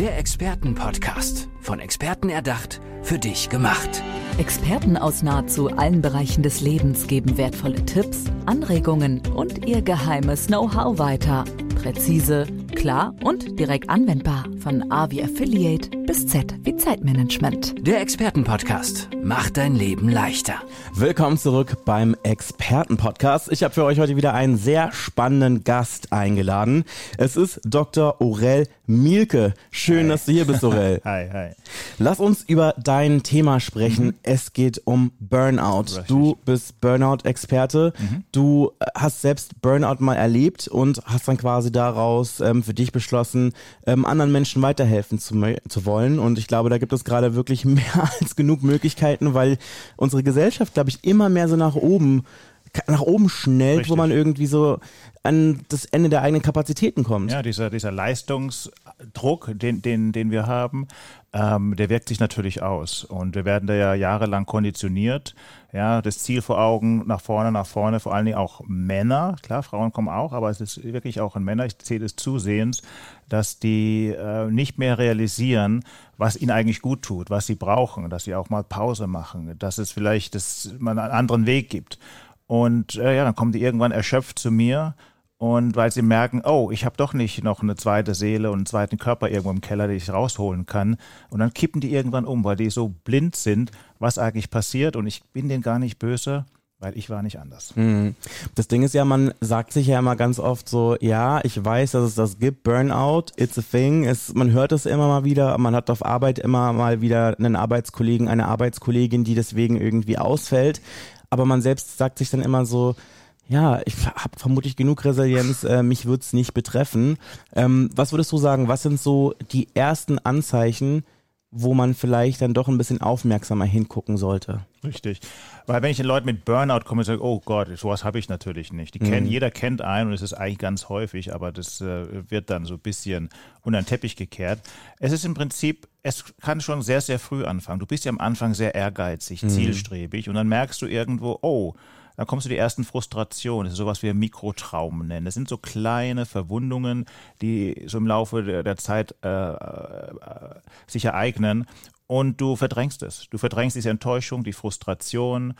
Der Expertenpodcast. Von Experten erdacht, für dich gemacht. Experten aus nahezu allen Bereichen des Lebens geben wertvolle Tipps, Anregungen und ihr geheimes Know-how weiter. Präzise, klar und direkt anwendbar. Von A wie Affiliate bis Z wie Zeitmanagement. Der Expertenpodcast macht dein Leben leichter. Willkommen zurück beim Expertenpodcast. Ich habe für euch heute wieder einen sehr spannenden Gast eingeladen. Es ist Dr. Aurel Mielke. Schön, hi. dass du hier bist, Aurel. hi, hi. Lass uns über dein Thema sprechen. Mhm. Es geht um Burnout. Richtig. Du bist Burnout-Experte. Mhm. Du hast selbst Burnout mal erlebt und hast dann quasi daraus ähm, für dich beschlossen, ähm, anderen Menschen weiterhelfen zu, zu wollen. Und ich glaube, da gibt es gerade wirklich mehr als genug Möglichkeiten, weil unsere Gesellschaft, glaube ich, immer mehr so nach oben nach oben schnellt, Richtig. wo man irgendwie so an das Ende der eigenen Kapazitäten kommt. Ja, dieser, dieser Leistungsdruck, den, den, den wir haben, ähm, der wirkt sich natürlich aus. Und wir werden da ja jahrelang konditioniert. Ja, das Ziel vor Augen, nach vorne, nach vorne, vor allen Dingen auch Männer. Klar, Frauen kommen auch, aber es ist wirklich auch in Männer. Ich sehe das zusehends, dass die äh, nicht mehr realisieren, was ihnen eigentlich gut tut, was sie brauchen, dass sie auch mal Pause machen, dass es vielleicht das, man einen anderen Weg gibt. Und äh, ja, dann kommen die irgendwann erschöpft zu mir und weil sie merken, oh, ich habe doch nicht noch eine zweite Seele und einen zweiten Körper irgendwo im Keller, den ich rausholen kann. Und dann kippen die irgendwann um, weil die so blind sind, was eigentlich passiert. Und ich bin denen gar nicht böse, weil ich war nicht anders. Hm. Das Ding ist ja, man sagt sich ja immer ganz oft so, ja, ich weiß, dass es das gibt, Burnout, it's a thing. Es, man hört es immer mal wieder, man hat auf Arbeit immer mal wieder einen Arbeitskollegen, eine Arbeitskollegin, die deswegen irgendwie ausfällt aber man selbst sagt sich dann immer so, ja, ich habe vermutlich genug Resilienz, äh, mich würde es nicht betreffen. Ähm, was würdest du sagen, was sind so die ersten Anzeichen, wo man vielleicht dann doch ein bisschen aufmerksamer hingucken sollte? Richtig. Weil wenn ich den Leuten mit Burnout komme und sage, oh Gott, sowas habe ich natürlich nicht. Die kennen, mhm. jeder kennt einen und es ist eigentlich ganz häufig, aber das äh, wird dann so ein bisschen unter den Teppich gekehrt. Es ist im Prinzip, es kann schon sehr, sehr früh anfangen. Du bist ja am Anfang sehr ehrgeizig, mhm. zielstrebig und dann merkst du irgendwo, oh, dann kommst du die ersten Frustrationen. Das ist sowas wir Mikrotraumen nennen. Das sind so kleine Verwundungen, die so im Laufe der, der Zeit äh, äh, sich ereignen. Und du verdrängst es. Du verdrängst diese Enttäuschung, die Frustration.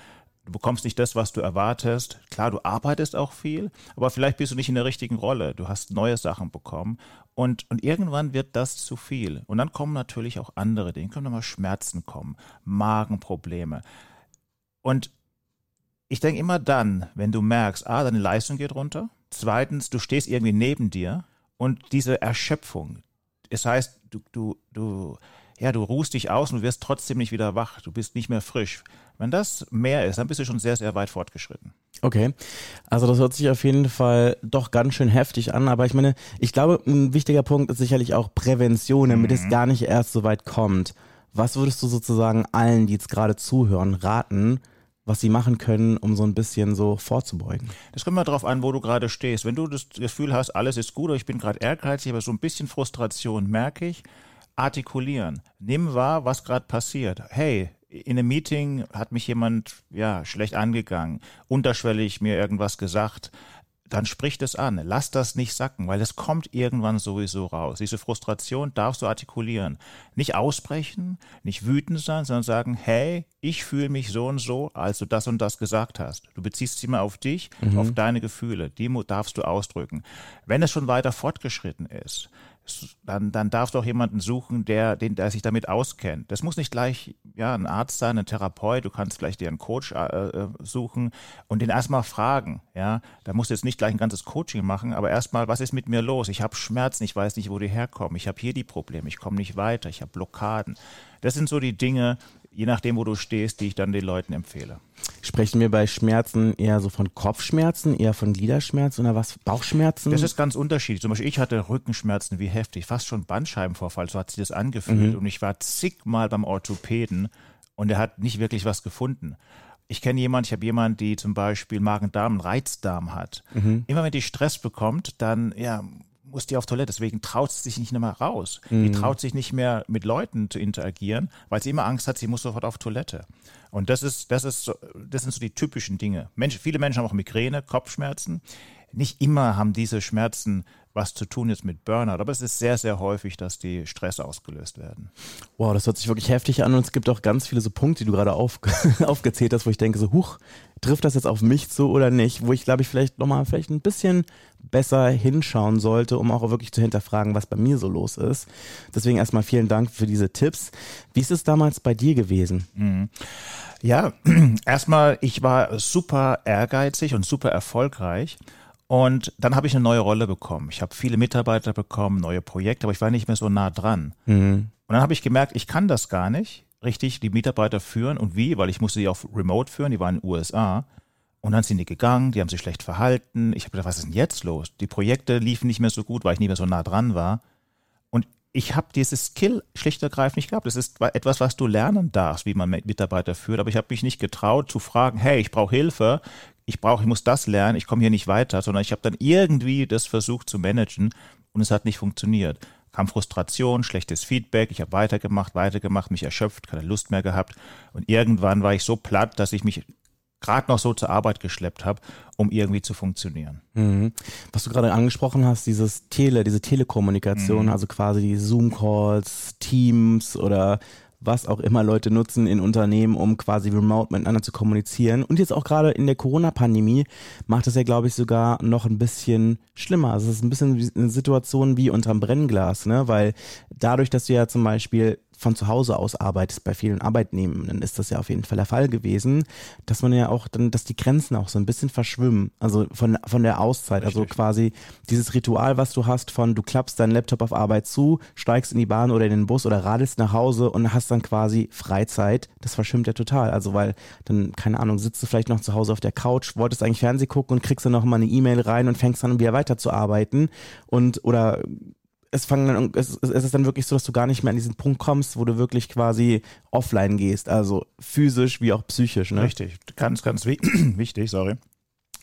Du bekommst nicht das, was du erwartest. Klar, du arbeitest auch viel, aber vielleicht bist du nicht in der richtigen Rolle. Du hast neue Sachen bekommen. Und, und irgendwann wird das zu viel. Und dann kommen natürlich auch andere Dinge. Können nochmal Schmerzen kommen, Magenprobleme. Und ich denke immer dann, wenn du merkst, ah, deine Leistung geht runter. Zweitens, du stehst irgendwie neben dir und diese Erschöpfung. Das heißt, du, du, du, ja, du ruhst dich aus und du wirst trotzdem nicht wieder wach. Du bist nicht mehr frisch. Wenn das mehr ist, dann bist du schon sehr, sehr weit fortgeschritten. Okay. Also das hört sich auf jeden Fall doch ganz schön heftig an, aber ich meine, ich glaube, ein wichtiger Punkt ist sicherlich auch Prävention, damit mhm. es gar nicht erst so weit kommt. Was würdest du sozusagen allen, die jetzt gerade zuhören, raten, was sie machen können, um so ein bisschen so vorzubeugen? Das kommt mal drauf an, wo du gerade stehst. Wenn du das Gefühl hast, alles ist gut, oder ich bin gerade ehrgeizig, aber so ein bisschen Frustration merke ich, artikulieren. Nimm wahr, was gerade passiert. Hey, in einem Meeting hat mich jemand ja schlecht angegangen, unterschwellig mir irgendwas gesagt dann sprich das an. Lass das nicht sacken, weil es kommt irgendwann sowieso raus. Diese Frustration darfst du artikulieren. Nicht ausbrechen, nicht wütend sein, sondern sagen, hey, ich fühle mich so und so, als du das und das gesagt hast. Du beziehst sie immer auf dich, mhm. auf deine Gefühle. Die darfst du ausdrücken. Wenn es schon weiter fortgeschritten ist, dann, dann darfst du auch jemanden suchen, der, den, der sich damit auskennt. Das muss nicht gleich ja, ein Arzt sein, ein Therapeut, du kannst vielleicht dir einen Coach äh, äh, suchen und den erstmal fragen. Ja? Da musst du jetzt nicht gleich ein ganzes Coaching machen, aber erstmal, was ist mit mir los? Ich habe Schmerzen, ich weiß nicht, wo die herkommen, ich habe hier die Probleme, ich komme nicht weiter, ich habe Blockaden. Das sind so die Dinge, je nachdem, wo du stehst, die ich dann den Leuten empfehle. Sprechen wir bei Schmerzen eher so von Kopfschmerzen, eher von Gliederschmerzen oder was? Bauchschmerzen? Das ist ganz unterschiedlich. Zum Beispiel, ich hatte Rückenschmerzen wie heftig, fast schon Bandscheibenvorfall, so hat sich das angefühlt. Mhm. Und ich war zigmal beim Orthopäden und er hat nicht wirklich was gefunden. Ich kenne jemanden, ich habe jemanden, die zum Beispiel Magen-Darm, Reizdarm hat. Mhm. Immer wenn die Stress bekommt, dann ja, muss die auf Toilette. Deswegen traut sie sich nicht mehr raus. Mhm. Die traut sich nicht mehr mit Leuten zu interagieren, weil sie immer Angst hat, sie muss sofort auf Toilette. Und das ist, das ist, das sind so die typischen Dinge. Mensch, viele Menschen haben auch Migräne, Kopfschmerzen. Nicht immer haben diese Schmerzen was zu tun ist mit Burnout. Aber es ist sehr, sehr häufig, dass die Stress ausgelöst werden. Wow, das hört sich wirklich heftig an und es gibt auch ganz viele so Punkte, die du gerade auf, aufgezählt hast, wo ich denke so, huch, trifft das jetzt auf mich zu oder nicht? Wo ich glaube ich vielleicht nochmal vielleicht ein bisschen besser hinschauen sollte, um auch wirklich zu hinterfragen, was bei mir so los ist. Deswegen erstmal vielen Dank für diese Tipps. Wie ist es damals bei dir gewesen? Mhm. Ja, erstmal, ich war super ehrgeizig und super erfolgreich. Und dann habe ich eine neue Rolle bekommen. Ich habe viele Mitarbeiter bekommen, neue Projekte, aber ich war nicht mehr so nah dran. Mhm. Und dann habe ich gemerkt, ich kann das gar nicht richtig, die Mitarbeiter führen. Und wie? Weil ich musste die auch remote führen, die waren in den USA. Und dann sind die gegangen, die haben sich schlecht verhalten. Ich habe gedacht, was ist denn jetzt los? Die Projekte liefen nicht mehr so gut, weil ich nicht mehr so nah dran war. Und ich habe dieses Skill schlicht und ergreifend nicht gehabt. Das ist etwas, was du lernen darfst, wie man Mitarbeiter führt. Aber ich habe mich nicht getraut zu fragen, hey, ich brauche Hilfe ich brauche, ich muss das lernen, ich komme hier nicht weiter, sondern ich habe dann irgendwie das versucht zu managen und es hat nicht funktioniert. Kam Frustration, schlechtes Feedback, ich habe weitergemacht, weitergemacht, mich erschöpft, keine Lust mehr gehabt und irgendwann war ich so platt, dass ich mich gerade noch so zur Arbeit geschleppt habe, um irgendwie zu funktionieren. Mhm. Was du gerade angesprochen hast, dieses Tele, diese Telekommunikation, mhm. also quasi die Zoom-Calls, Teams oder was auch immer Leute nutzen in Unternehmen, um quasi remote miteinander zu kommunizieren. Und jetzt auch gerade in der Corona-Pandemie macht es ja, glaube ich, sogar noch ein bisschen schlimmer. Also es ist ein bisschen eine Situation wie unterm Brennglas, ne? Weil dadurch, dass du ja zum Beispiel von zu Hause aus arbeitest bei vielen Arbeitnehmenden, ist das ja auf jeden Fall der Fall gewesen, dass man ja auch dann, dass die Grenzen auch so ein bisschen verschwimmen, also von, von der Auszeit, also Richtig. also quasi dieses Ritual, was du hast von, du klappst deinen Laptop auf Arbeit zu, steigst in die Bahn oder in den Bus oder radelst nach Hause und hast dann quasi Freizeit, das verschwimmt ja total, also weil dann, keine Ahnung, sitzt du vielleicht noch zu Hause auf der Couch, wolltest eigentlich Fernsehen gucken und kriegst dann noch mal eine E-Mail rein und fängst dann wieder weiterzuarbeiten und oder es fangen dann, es, es ist dann wirklich so, dass du gar nicht mehr an diesen Punkt kommst, wo du wirklich quasi offline gehst, also physisch wie auch psychisch. Ne? Richtig, ganz, ganz wichtig, sorry.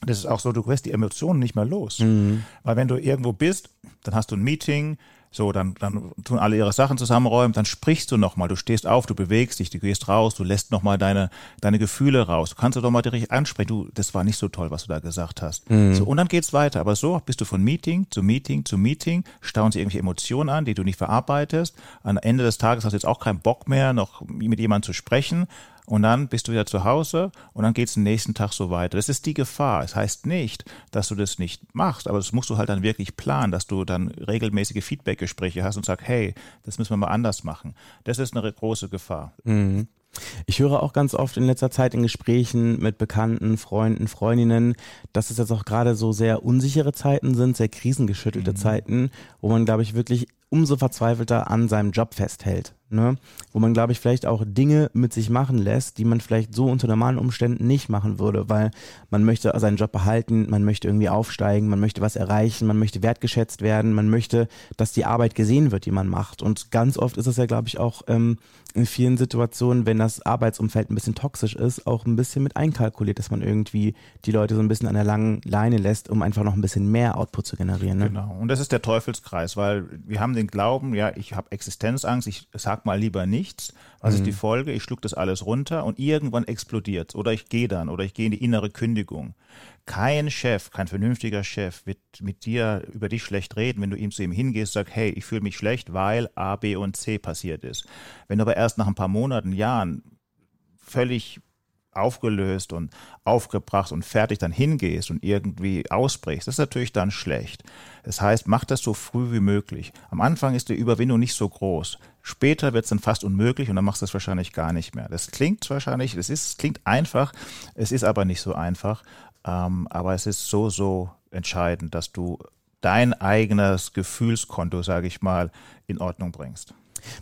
Das ist auch so, du wirst die Emotionen nicht mehr los. Mhm. Weil wenn du irgendwo bist, dann hast du ein Meeting, so, dann, dann tun alle ihre Sachen zusammenräumen, dann sprichst du nochmal, du stehst auf, du bewegst dich, du gehst raus, du lässt nochmal deine, deine Gefühle raus. Du kannst du doch mal direkt ansprechen, du, das war nicht so toll, was du da gesagt hast. Mhm. So, und dann geht's weiter. Aber so bist du von Meeting zu Meeting zu Meeting, stauen sich irgendwelche Emotionen an, die du nicht verarbeitest. Am Ende des Tages hast du jetzt auch keinen Bock mehr, noch mit jemandem zu sprechen und dann bist du wieder zu Hause und dann geht es den nächsten Tag so weiter. Das ist die Gefahr. Es das heißt nicht, dass du das nicht machst, aber das musst du halt dann wirklich planen, dass du dann regelmäßige Feedbackgespräche hast und sagst, hey, das müssen wir mal anders machen. Das ist eine große Gefahr. Mhm. Ich höre auch ganz oft in letzter Zeit in Gesprächen mit Bekannten, Freunden, Freundinnen, dass es jetzt auch gerade so sehr unsichere Zeiten sind, sehr krisengeschüttelte mhm. Zeiten, wo man, glaube ich, wirklich umso verzweifelter an seinem Job festhält. Ne? Wo man, glaube ich, vielleicht auch Dinge mit sich machen lässt, die man vielleicht so unter normalen Umständen nicht machen würde, weil man möchte seinen Job behalten, man möchte irgendwie aufsteigen, man möchte was erreichen, man möchte wertgeschätzt werden, man möchte, dass die Arbeit gesehen wird, die man macht. Und ganz oft ist es ja, glaube ich, auch ähm, in vielen Situationen, wenn das Arbeitsumfeld ein bisschen toxisch ist, auch ein bisschen mit einkalkuliert, dass man irgendwie die Leute so ein bisschen an der langen Leine lässt, um einfach noch ein bisschen mehr Output zu generieren. Ne? Genau. Und das ist der Teufelskreis, weil wir haben den Glauben, ja, ich habe Existenzangst, ich sag mal lieber nichts. Was mhm. ist die Folge? Ich schluck das alles runter und irgendwann explodiert Oder ich gehe dann oder ich gehe in die innere Kündigung. Kein Chef, kein vernünftiger Chef wird mit dir über dich schlecht reden, wenn du ihm zu ihm hingehst, sagst, hey, ich fühle mich schlecht, weil A, B und C passiert ist. Wenn du aber erst nach ein paar Monaten, Jahren völlig aufgelöst und aufgebracht und fertig dann hingehst und irgendwie ausbrichst, das ist natürlich dann schlecht. Das heißt, mach das so früh wie möglich. Am Anfang ist die Überwindung nicht so groß. Später wird es dann fast unmöglich und dann machst du es wahrscheinlich gar nicht mehr. Das klingt wahrscheinlich, es ist, es klingt einfach, es ist aber nicht so einfach. Ähm, aber es ist so, so entscheidend, dass du dein eigenes Gefühlskonto, sage ich mal, in Ordnung bringst.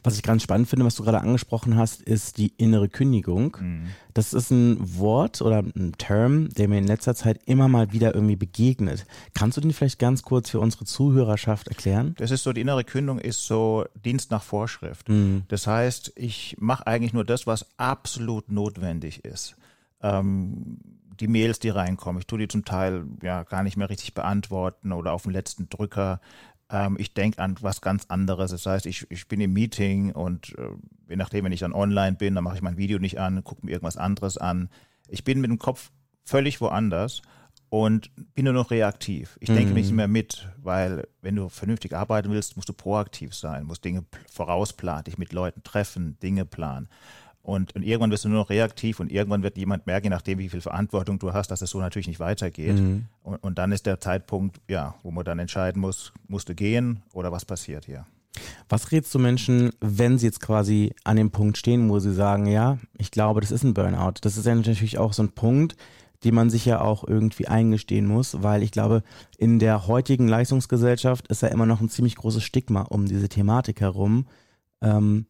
Was ich ganz spannend finde, was du gerade angesprochen hast, ist die innere Kündigung. Mhm. Das ist ein Wort oder ein Term, der mir in letzter Zeit immer mal wieder irgendwie begegnet. Kannst du den vielleicht ganz kurz für unsere Zuhörerschaft erklären? Das ist so, die innere Kündigung ist so Dienst nach Vorschrift. Mhm. Das heißt, ich mache eigentlich nur das, was absolut notwendig ist. Ähm, die Mails, die reinkommen. Ich tue die zum Teil ja gar nicht mehr richtig beantworten oder auf den letzten Drücker. Ähm, ich denke an was ganz anderes. Das heißt, ich, ich bin im Meeting und äh, je nachdem, wenn ich dann online bin, dann mache ich mein Video nicht an, gucke mir irgendwas anderes an. Ich bin mit dem Kopf völlig woanders und bin nur noch reaktiv. Ich denke nicht mehr mit, weil wenn du vernünftig arbeiten willst, musst du proaktiv sein, musst Dinge vorausplanen, dich mit Leuten treffen, Dinge planen. Und, und, irgendwann wirst du nur noch reaktiv und irgendwann wird jemand merken, je nachdem, wie viel Verantwortung du hast, dass es so natürlich nicht weitergeht. Mhm. Und, und, dann ist der Zeitpunkt, ja, wo man dann entscheiden muss, musst du gehen oder was passiert hier. Was rätst du Menschen, wenn sie jetzt quasi an dem Punkt stehen, wo sie sagen, ja, ich glaube, das ist ein Burnout. Das ist ja natürlich auch so ein Punkt, den man sich ja auch irgendwie eingestehen muss, weil ich glaube, in der heutigen Leistungsgesellschaft ist ja immer noch ein ziemlich großes Stigma um diese Thematik herum. Ähm,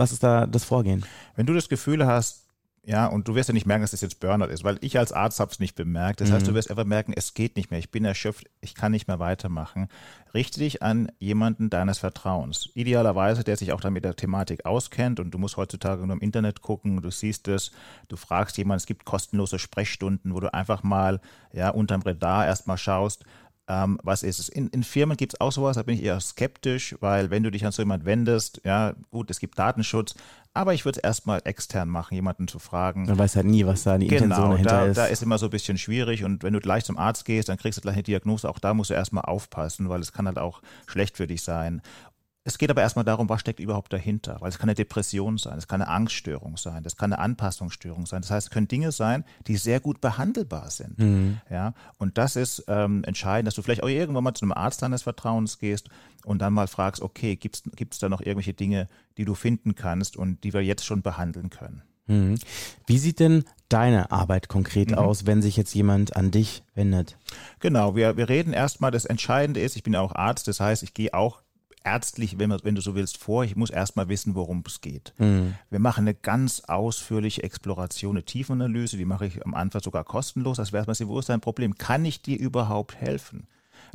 was ist da das Vorgehen? Wenn du das Gefühl hast, ja, und du wirst ja nicht merken, dass das jetzt Burnout ist, weil ich als Arzt habe es nicht bemerkt. Das mhm. heißt, du wirst einfach merken, es geht nicht mehr, ich bin erschöpft, ich kann nicht mehr weitermachen. Richte dich an jemanden deines Vertrauens. Idealerweise, der sich auch dann mit der Thematik auskennt und du musst heutzutage nur im Internet gucken, du siehst es, du fragst jemanden, es gibt kostenlose Sprechstunden, wo du einfach mal ja unterm Radar erstmal schaust, ähm, was ist es? In, in Firmen gibt es auch sowas, da bin ich eher skeptisch, weil wenn du dich an so jemand wendest, ja gut, es gibt Datenschutz, aber ich würde es erstmal extern machen, jemanden zu fragen. Man weiß halt nie, was da die genau, Intention dahinter da, ist. da ist immer so ein bisschen schwierig und wenn du gleich zum Arzt gehst, dann kriegst du gleich eine Diagnose, auch da musst du erstmal aufpassen, weil es kann halt auch schlecht für dich sein. Es geht aber erstmal darum, was steckt überhaupt dahinter, weil es kann eine Depression sein, es kann eine Angststörung sein, das kann eine Anpassungsstörung sein. Das heißt, es können Dinge sein, die sehr gut behandelbar sind. Mhm. Ja, und das ist ähm, entscheidend, dass du vielleicht auch irgendwann mal zu einem Arzt deines Vertrauens gehst und dann mal fragst, okay, gibt es da noch irgendwelche Dinge, die du finden kannst und die wir jetzt schon behandeln können? Mhm. Wie sieht denn deine Arbeit konkret mhm. aus, wenn sich jetzt jemand an dich wendet? Genau, wir, wir reden erstmal, das Entscheidende ist, ich bin auch Arzt, das heißt, ich gehe auch ärztlich, wenn, wenn du so willst, vor. Ich muss erstmal wissen, worum es geht. Mhm. Wir machen eine ganz ausführliche Exploration, eine Tiefenanalyse, die mache ich am Anfang sogar kostenlos. Das wäre erstmal, wo ist dein Problem? Kann ich dir überhaupt helfen?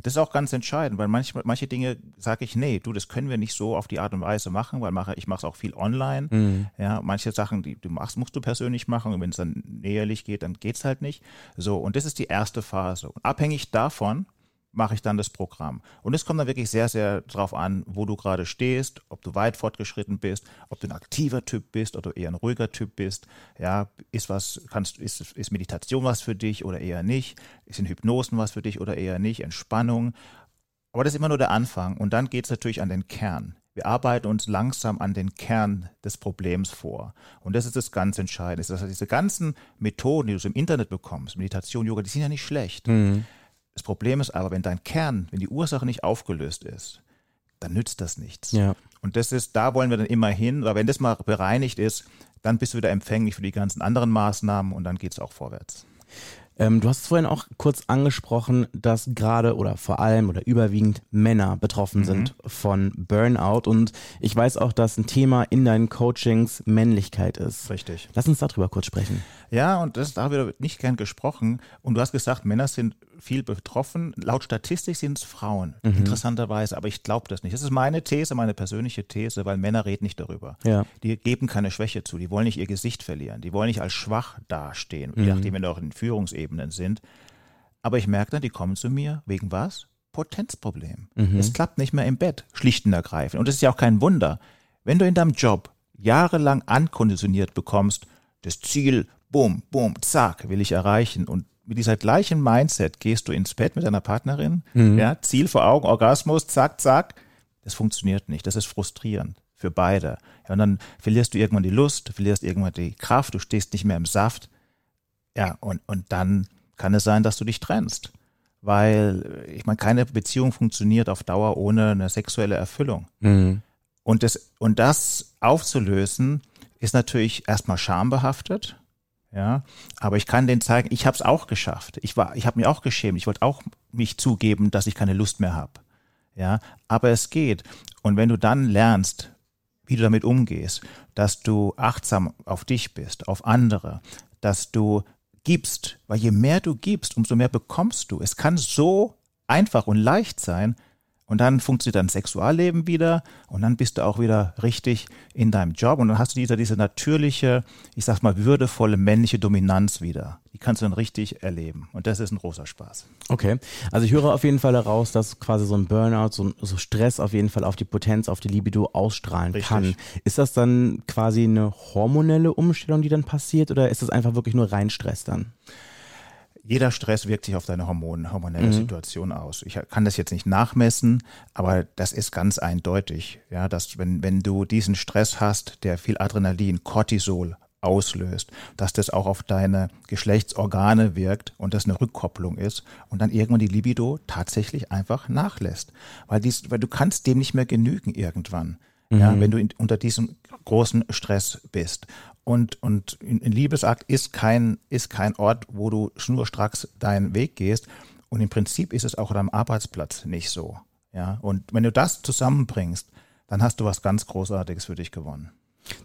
Das ist auch ganz entscheidend, weil manchmal, manche Dinge sage ich, nee, du, das können wir nicht so auf die Art und Weise machen, weil mache, ich mache es auch viel online. Mhm. Ja, manche Sachen, die du machst, musst du persönlich machen und wenn es dann näherlich geht, dann geht es halt nicht. So, und das ist die erste Phase. abhängig davon, mache ich dann das Programm. Und es kommt dann wirklich sehr, sehr drauf an, wo du gerade stehst, ob du weit fortgeschritten bist, ob du ein aktiver Typ bist oder eher ein ruhiger Typ bist. Ja, ist was, kannst, ist, ist Meditation was für dich oder eher nicht? In Hypnosen was für dich oder eher nicht? Entspannung. Aber das ist immer nur der Anfang. Und dann geht es natürlich an den Kern. Wir arbeiten uns langsam an den Kern des Problems vor. Und das ist das ganz Entscheidende. Das heißt, diese ganzen Methoden, die du im Internet bekommst, Meditation, Yoga, die sind ja nicht schlecht. Mhm. Das Problem ist aber, wenn dein Kern, wenn die Ursache nicht aufgelöst ist, dann nützt das nichts. Ja. Und das ist, da wollen wir dann immer hin, weil wenn das mal bereinigt ist, dann bist du wieder empfänglich für die ganzen anderen Maßnahmen und dann geht es auch vorwärts. Ähm, du hast es vorhin auch kurz angesprochen, dass gerade oder vor allem oder überwiegend Männer betroffen mhm. sind von Burnout. Und ich weiß auch, dass ein Thema in deinen Coachings Männlichkeit ist. Richtig. Lass uns darüber kurz sprechen. Ja, und das darüber wird nicht gern gesprochen. Und du hast gesagt, Männer sind viel betroffen. Laut Statistik sind es Frauen, mhm. interessanterweise. Aber ich glaube das nicht. Das ist meine These, meine persönliche These, weil Männer reden nicht darüber. Ja. Die geben keine Schwäche zu. Die wollen nicht ihr Gesicht verlieren. Die wollen nicht als schwach dastehen, mhm. je nachdem, wenn du auch in Führungsebenen sind. Aber ich merke dann, die kommen zu mir wegen was? Potenzproblem. Mhm. Es klappt nicht mehr im Bett, schlicht und ergreifend. Und das ist ja auch kein Wunder. Wenn du in deinem Job jahrelang ankonditioniert bekommst, das Ziel, boom, boom, zack, will ich erreichen und mit dieser gleichen Mindset gehst du ins Bett mit deiner Partnerin, mhm. ja, Ziel vor Augen, Orgasmus, zack, zack. Das funktioniert nicht. Das ist frustrierend für beide. Ja, und dann verlierst du irgendwann die Lust, du verlierst irgendwann die Kraft, du stehst nicht mehr im Saft. Ja, und, und dann kann es sein, dass du dich trennst. Weil, ich meine, keine Beziehung funktioniert auf Dauer ohne eine sexuelle Erfüllung. Mhm. Und, das, und das aufzulösen, ist natürlich erstmal schambehaftet ja, aber ich kann denen zeigen, ich habe es auch geschafft. Ich war, ich habe mir auch geschämt. Ich wollte auch mich zugeben, dass ich keine Lust mehr habe. Ja, aber es geht. Und wenn du dann lernst, wie du damit umgehst, dass du achtsam auf dich bist, auf andere, dass du gibst, weil je mehr du gibst, umso mehr bekommst du. Es kann so einfach und leicht sein, und dann funktioniert dein Sexualleben wieder und dann bist du auch wieder richtig in deinem Job und dann hast du diese, diese natürliche, ich sag mal, würdevolle männliche Dominanz wieder. Die kannst du dann richtig erleben und das ist ein großer Spaß. Okay, also ich höre auf jeden Fall heraus, dass quasi so ein Burnout, so, so Stress auf jeden Fall auf die Potenz, auf die Libido ausstrahlen richtig. kann. Ist das dann quasi eine hormonelle Umstellung, die dann passiert oder ist das einfach wirklich nur rein Stress dann? Jeder Stress wirkt sich auf deine Hormone, hormonelle Mhm. Situation aus. Ich kann das jetzt nicht nachmessen, aber das ist ganz eindeutig, ja, dass wenn, wenn du diesen Stress hast, der viel Adrenalin, Cortisol auslöst, dass das auch auf deine Geschlechtsorgane wirkt und das eine Rückkopplung ist und dann irgendwann die Libido tatsächlich einfach nachlässt, weil dies, weil du kannst dem nicht mehr genügen irgendwann. Ja, wenn du in, unter diesem großen Stress bist. Und, und ein ein Liebesakt ist kein, ist kein Ort, wo du schnurstracks deinen Weg gehst. Und im Prinzip ist es auch an deinem Arbeitsplatz nicht so. Ja, und wenn du das zusammenbringst, dann hast du was ganz Großartiges für dich gewonnen.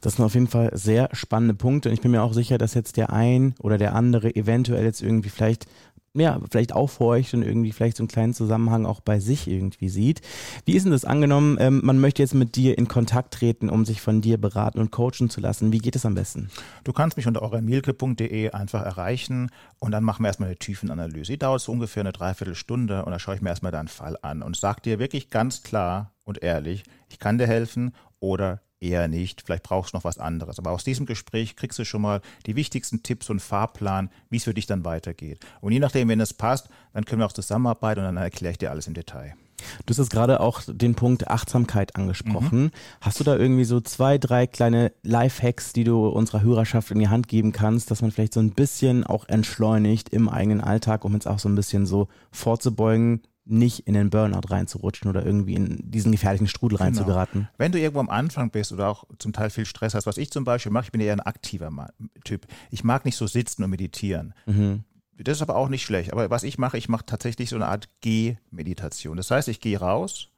Das sind auf jeden Fall sehr spannende Punkte und ich bin mir auch sicher, dass jetzt der ein oder der andere eventuell jetzt irgendwie vielleicht ja, vielleicht aufhorcht und irgendwie vielleicht so einen kleinen Zusammenhang auch bei sich irgendwie sieht. Wie ist denn das angenommen? Ähm, man möchte jetzt mit dir in Kontakt treten, um sich von dir beraten und coachen zu lassen. Wie geht es am besten? Du kannst mich unter aurelmielke.de einfach erreichen und dann machen wir erstmal eine Tiefenanalyse. Die dauert so ungefähr eine Dreiviertelstunde und da schaue ich mir erstmal deinen Fall an und sag dir wirklich ganz klar und ehrlich, ich kann dir helfen oder eher nicht. Vielleicht brauchst du noch was anderes. Aber aus diesem Gespräch kriegst du schon mal die wichtigsten Tipps und Fahrplan, wie es für dich dann weitergeht. Und je nachdem, wenn es passt, dann können wir auch zusammenarbeiten und dann erkläre ich dir alles im Detail. Du hast jetzt gerade auch den Punkt Achtsamkeit angesprochen. Hast du da irgendwie so zwei, drei kleine Lifehacks, die du unserer Hörerschaft in die Hand geben kannst, dass man vielleicht so ein bisschen auch entschleunigt im eigenen Alltag, um jetzt auch so ein bisschen so vorzubeugen, nicht in den Burnout reinzurutschen oder irgendwie in diesen gefährlichen Strudel reinzugeraten? Wenn du irgendwo am Anfang bist oder auch zum Teil viel Stress hast, was ich zum Beispiel mache, ich bin eher ein aktiver Typ. Ich mag nicht so sitzen und meditieren. Das ist aber auch nicht schlecht. Aber was ich mache, ich mache tatsächlich so eine Art Geh-Meditation. Das heißt, ich gehe raus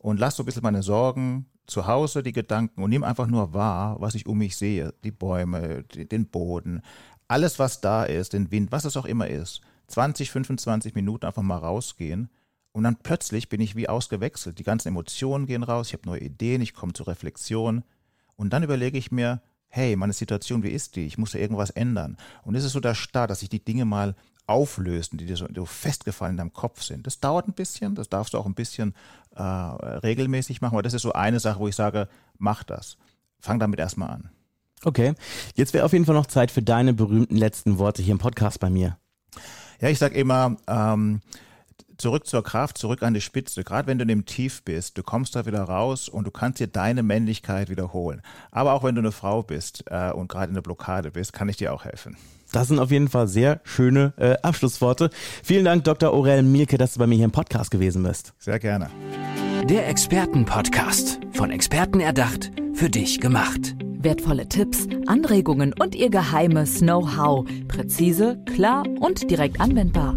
und lasse so ein bisschen meine Sorgen zu Hause, die Gedanken und nehme einfach nur wahr, was ich um mich sehe. Die Bäume, die- den Boden, alles, was da ist, den Wind, was es auch immer ist. 20, 25 Minuten einfach mal rausgehen. Und dann plötzlich bin ich wie ausgewechselt. Die ganzen Emotionen gehen raus, ich habe neue Ideen, ich komme zur Reflexion. Und dann überlege ich mir, hey, meine Situation, wie ist die? Ich muss da irgendwas ändern. Und es ist so der Start, dass sich die Dinge mal auflösen, die dir so, so festgefallen in deinem Kopf sind. Das dauert ein bisschen, das darfst du auch ein bisschen äh, regelmäßig machen, aber das ist so eine Sache, wo ich sage, mach das. Fang damit erstmal an. Okay, jetzt wäre auf jeden Fall noch Zeit für deine berühmten letzten Worte hier im Podcast bei mir. Ja, ich sag immer, ähm, zurück zur Kraft, zurück an die Spitze. Gerade wenn du in dem Tief bist, du kommst da wieder raus und du kannst dir deine Männlichkeit wiederholen. Aber auch wenn du eine Frau bist äh, und gerade in der Blockade bist, kann ich dir auch helfen. Das sind auf jeden Fall sehr schöne äh, Abschlussworte. Vielen Dank, Dr. Aurel Mielke, dass du bei mir hier im Podcast gewesen bist. Sehr gerne. Der Expertenpodcast. Von Experten erdacht, für dich gemacht. Wertvolle Tipps, Anregungen und ihr geheimes Know-how. Präzise, klar und direkt anwendbar.